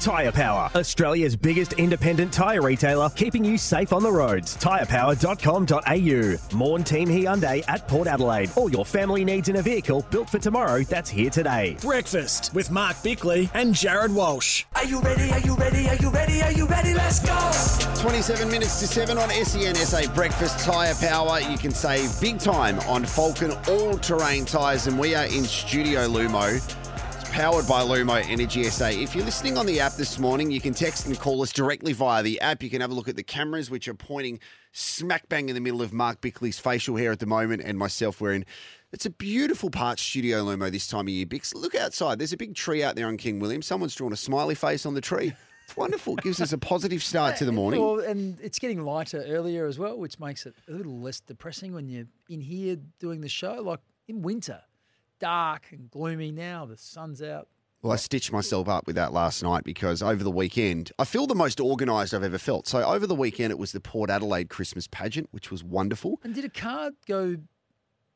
Tyre Power, Australia's biggest independent tyre retailer, keeping you safe on the roads. Tyrepower.com.au. Morn Team Hyundai at Port Adelaide. All your family needs in a vehicle built for tomorrow that's here today. Breakfast with Mark Bickley and Jared Walsh. Are you ready? Are you ready? Are you ready? Are you ready? Let's go! 27 minutes to 7 on SEN SA Breakfast Tyre Power. You can save big time on Falcon all terrain tyres, and we are in Studio Lumo. Powered by Lumo Energy SA. If you're listening on the app this morning, you can text and call us directly via the app. You can have a look at the cameras, which are pointing smack bang in the middle of Mark Bickley's facial hair at the moment, and myself wearing. It's a beautiful part Studio Lumo this time of year, Bix. Look outside. There's a big tree out there on King William. Someone's drawn a smiley face on the tree. It's wonderful. It gives us a positive start to the morning. Well, and it's getting lighter earlier as well, which makes it a little less depressing when you're in here doing the show. Like in winter, dark and gloomy. Now the sun's out. Well, I stitched myself up with that last night because over the weekend, I feel the most organised I've ever felt. So over the weekend, it was the Port Adelaide Christmas pageant, which was wonderful. And did a card go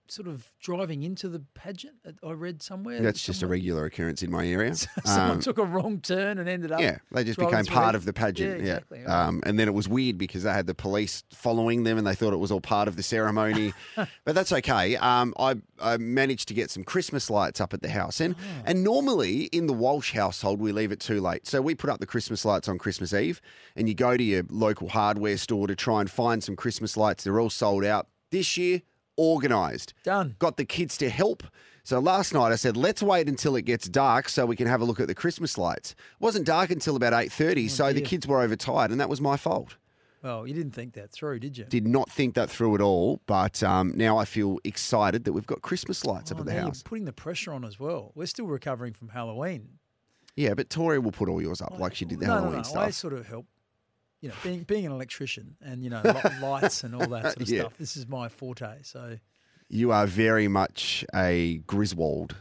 sort of driving into the pageant? I read somewhere. That's just a regular occurrence in my area. Someone Um, took a wrong turn and ended up. yeah, they just became part it. of the pageant. Yeah, Yeah. Um, and then it was weird because they had the police following them, and they thought it was all part of the ceremony. but that's okay. Um, I, I managed to get some Christmas lights up at the house, and Oh. and normally in the Walsh household we leave it too late, so we put up the Christmas lights on Christmas Eve, and you go to your local hardware store to try and find some Christmas lights. They're all sold out this year. Organised, Done. got the kids to help. So last night I said, let's wait until it gets dark so we can have a look at the Christmas lights. It wasn't dark until about 8.30, so the Oh, kids were overtired, and that was my fault. Well, you didn't think that through, did you? Did not think that through at all, but um, now I feel excited that we've got Christmas lights up Oh, at the house. You're putting the pressure on as well. We're still recovering from Halloween. Yeah, but Tori will put all yours up like she did the no, Halloween no, no. stuff. I sort of help. You know, being being an electrician and you know lights and all that sort of Yeah. stuff. This is my forte. So You are very much a Griswold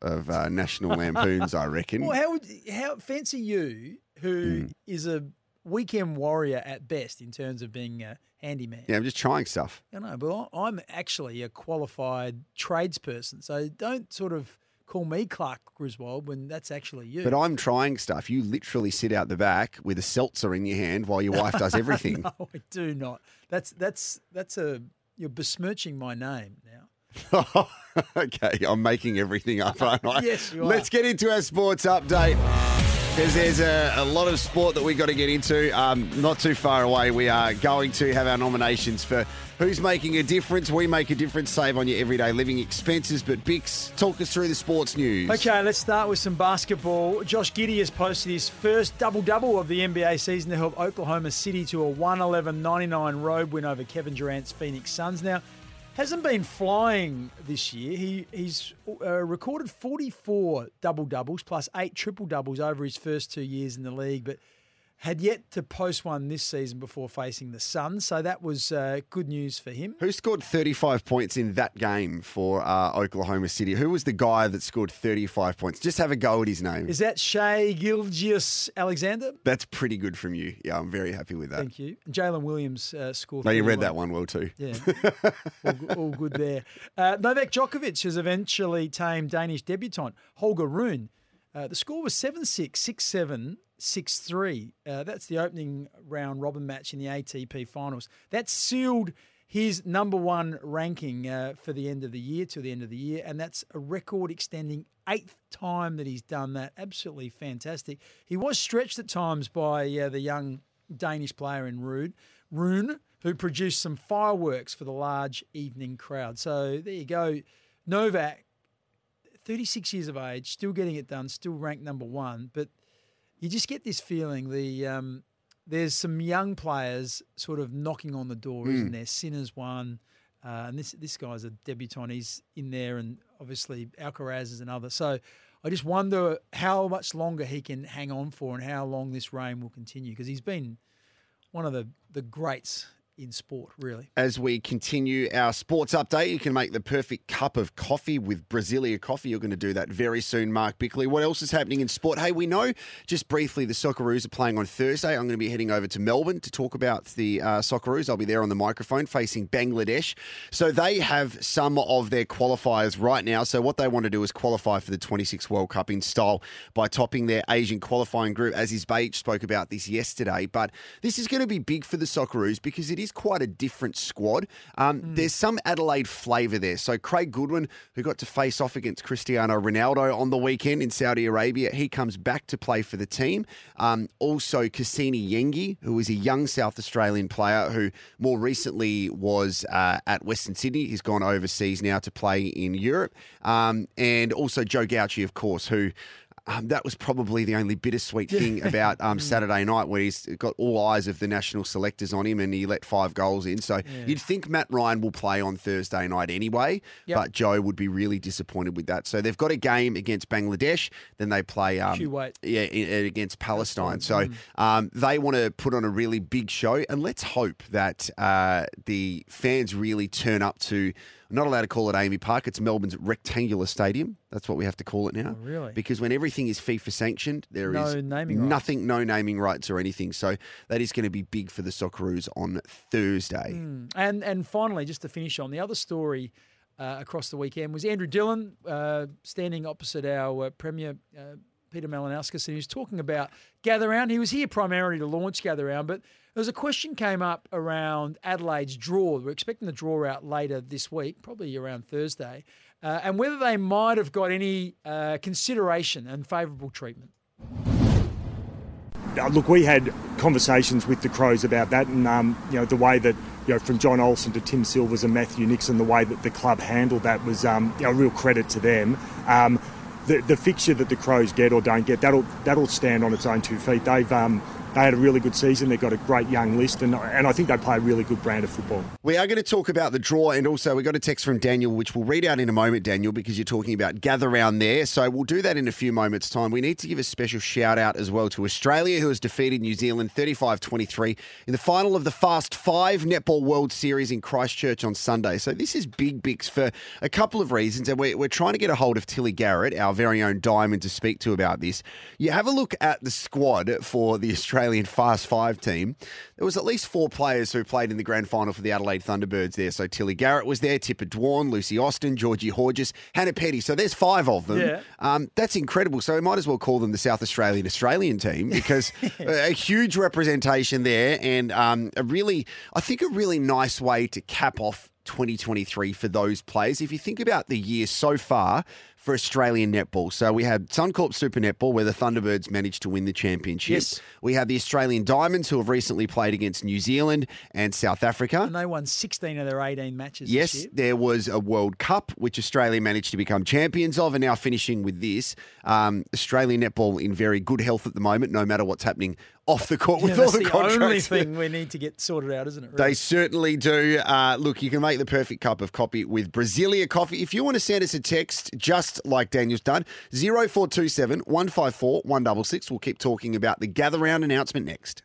of uh, National Lampoons, I reckon. Well, how would how fancy you, who is Hmm. a weekend warrior at best in terms of being a handyman? yeah, I'm just trying stuff. I know, but I'm actually a qualified tradesperson, so don't sort of call me Clark Griswold when that's actually you. But I'm trying stuff. You literally sit out the back with a seltzer in your hand while your wife does everything. no, I do not. That's that's that's a you're besmirching my name now. okay, I'm making everything up, aren't I? Yes, you are. Let's get into our sports update. Because there's a, a lot of sport that we've got to get into. Um, not too far away, we are going to have our nominations for who's making a difference. We make a difference, save on your everyday living expenses. But Bix, talk us through the sports news. Okay, let's start with some basketball. Josh Giddey has posted his first double double of the NBA season to help Oklahoma City to a 111 99 road win over Kevin Durant's Phoenix Suns. Now, hasn't been flying this year. He He's uh, recorded 44 double doubles plus eight triple doubles over his first two years in the league, but had yet to post one this season before facing the Suns. So that was uh, good news for him. Who scored 35 points in that game for uh, Oklahoma City? Who was the guy that scored 35 points? Just have a go at his name. Is that Shai Gilgeous Alexander? That's pretty good from you. Yeah, I'm very happy with that. Thank you. Jalen Williams uh, scored. No, you read that one well too. Yeah, all, all good there. Uh, Novak Djokovic has eventually tamed Danish debutant Holger Rune. Uh, the score was 7 6, 6 7, 6 3. Uh, that's the opening round robin match in the ATP finals. That sealed his number one ranking uh, for the end of the year, to the end of the year, and that's a record extending eighth time that he's done that. Absolutely fantastic. He was stretched at times by uh, the young Danish player in Rune, Rune, who produced some fireworks for the large evening crowd. So there you go. Novak, 36 years of age, still getting it done, still ranked number one. But you just get this feeling the um, there's some young players sort of knocking on the door, isn't there? Sinners one. Uh, and this this guy's a debutant. He's in there, and obviously Alcaraz is another. So I just wonder how much longer he can hang on for, and how long this reign will continue, because he's been one of the the greats in sport, really. As we continue our sports update, you can make the perfect cup of coffee with Brasilia coffee. You're going to do that very soon, Mark Bickley. What else is happening in sport? Hey, we know just briefly the Socceroos are playing on Thursday. I'm going to be heading over to Melbourne to talk about the uh, Socceroos. I'll be there on the microphone facing Bangladesh. So they have some of their qualifiers right now. So what they want to do is qualify for the 26 World Cup in style by topping their Asian qualifying group. Aziz Behich spoke about this yesterday, but this is going to be big for the Socceroos because it is quite a different squad. Um, Hmm. There's some Adelaide flavour there. So Craig Goodwin, who got to face off against Cristiano Ronaldo on the weekend in Saudi Arabia, he comes back to play for the team. Um, also, Kusini Yengi, who is a young South Australian player who more recently was uh, at Western Sydney. He's gone overseas now to play in Europe. Um, and also Joe Gauci, of course, who um, that was probably the only bittersweet thing about um, Saturday night, where he's got all eyes of the national selectors on him, and he let five goals in. So you'd think Mat Ryan will play on Thursday night anyway, Yep. but Joe would be really disappointed with that. So they've got a game against Bangladesh, then they play um, Kuwait. yeah, against Palestine. So um, they want to put on a really big show, and let's hope that uh, the fans really turn up to. I'm not allowed to call it AAMI Park. It's Melbourne's rectangular stadium. That's what we have to call it now. Oh, really? Because when everything is FIFA sanctioned, there is No naming rights. nothing, no naming rights or anything. So that is going to be big for the Socceroos on Thursday. Mm. And and finally, just to finish on the other story uh, across the weekend was Andrew Dillon uh, standing opposite our uh, Premier uh, Peter Malinauskas, and he was talking about Gather Round. He was here primarily to launch Gather Round, but there was a question came up around Adelaide's draw. We're expecting the draw out later this week, probably around Thursday, uh, and whether they might have got any uh, consideration and favourable treatment. Look, we had conversations with the Crows about that, and um, you know the way that you know from John Olsen to Tim Silvers and Matthew Nixon, the way that the club handled that was um, you know, a real credit to them. Um, the, the fixture that the Crows get or don't get, that'll that'll stand on its own two feet. They've um, they had a really good season. They've got a great young list, and and I think they play a really good brand of football. We are going to talk about the draw, and also we got a text from Daniel, which we'll read out in a moment, Daniel, because you're talking about gather round there. So we'll do that in a few moments' time. We need to give a special shout out as well to Australia, who has defeated New Zealand 35 23 in the final of the Fast Five Netball World Series in Christchurch on Sunday. So this is big, Bix for a couple of reasons, and we're, we're trying to get a hold of Tilly Garrett, our very own diamond, to speak to about this. You have a look at the squad for the Australian Fast Five team. There was at least four players who played in the grand final for the Adelaide Thunderbirds there. So Tilly Garrett was there, Tippah Dwan, Lucy Austin, Georgie Horjus, Hannah Petty. So there's five of them. Yeah. Um, that's incredible. So we might as well call them the South Australian Australian team because a a huge representation there and um, a really, I think, a really nice way to cap off 2023 for those players. If you think about the year so far for Australian netball, so we had Suncorp Super Netball where the Thunderbirds managed to win the championship. Yes. We have the Australian Diamonds who have recently played against New Zealand and South Africa. And they won 16 of their 18 matches. Yes, there was a World Cup, which Australia managed to become champions of, and now finishing with this. Um, Australian netball in very good health at the moment, no matter what's happening off the court Yeah, with all the the only thing we need to get sorted out, isn't it? They certainly do. Uh, look, you can make the perfect cup of coffee with Brasilia coffee. If you want to send us a text, just like Daniel's done, 0427 154 166. We'll keep talking about the gather round announcement next.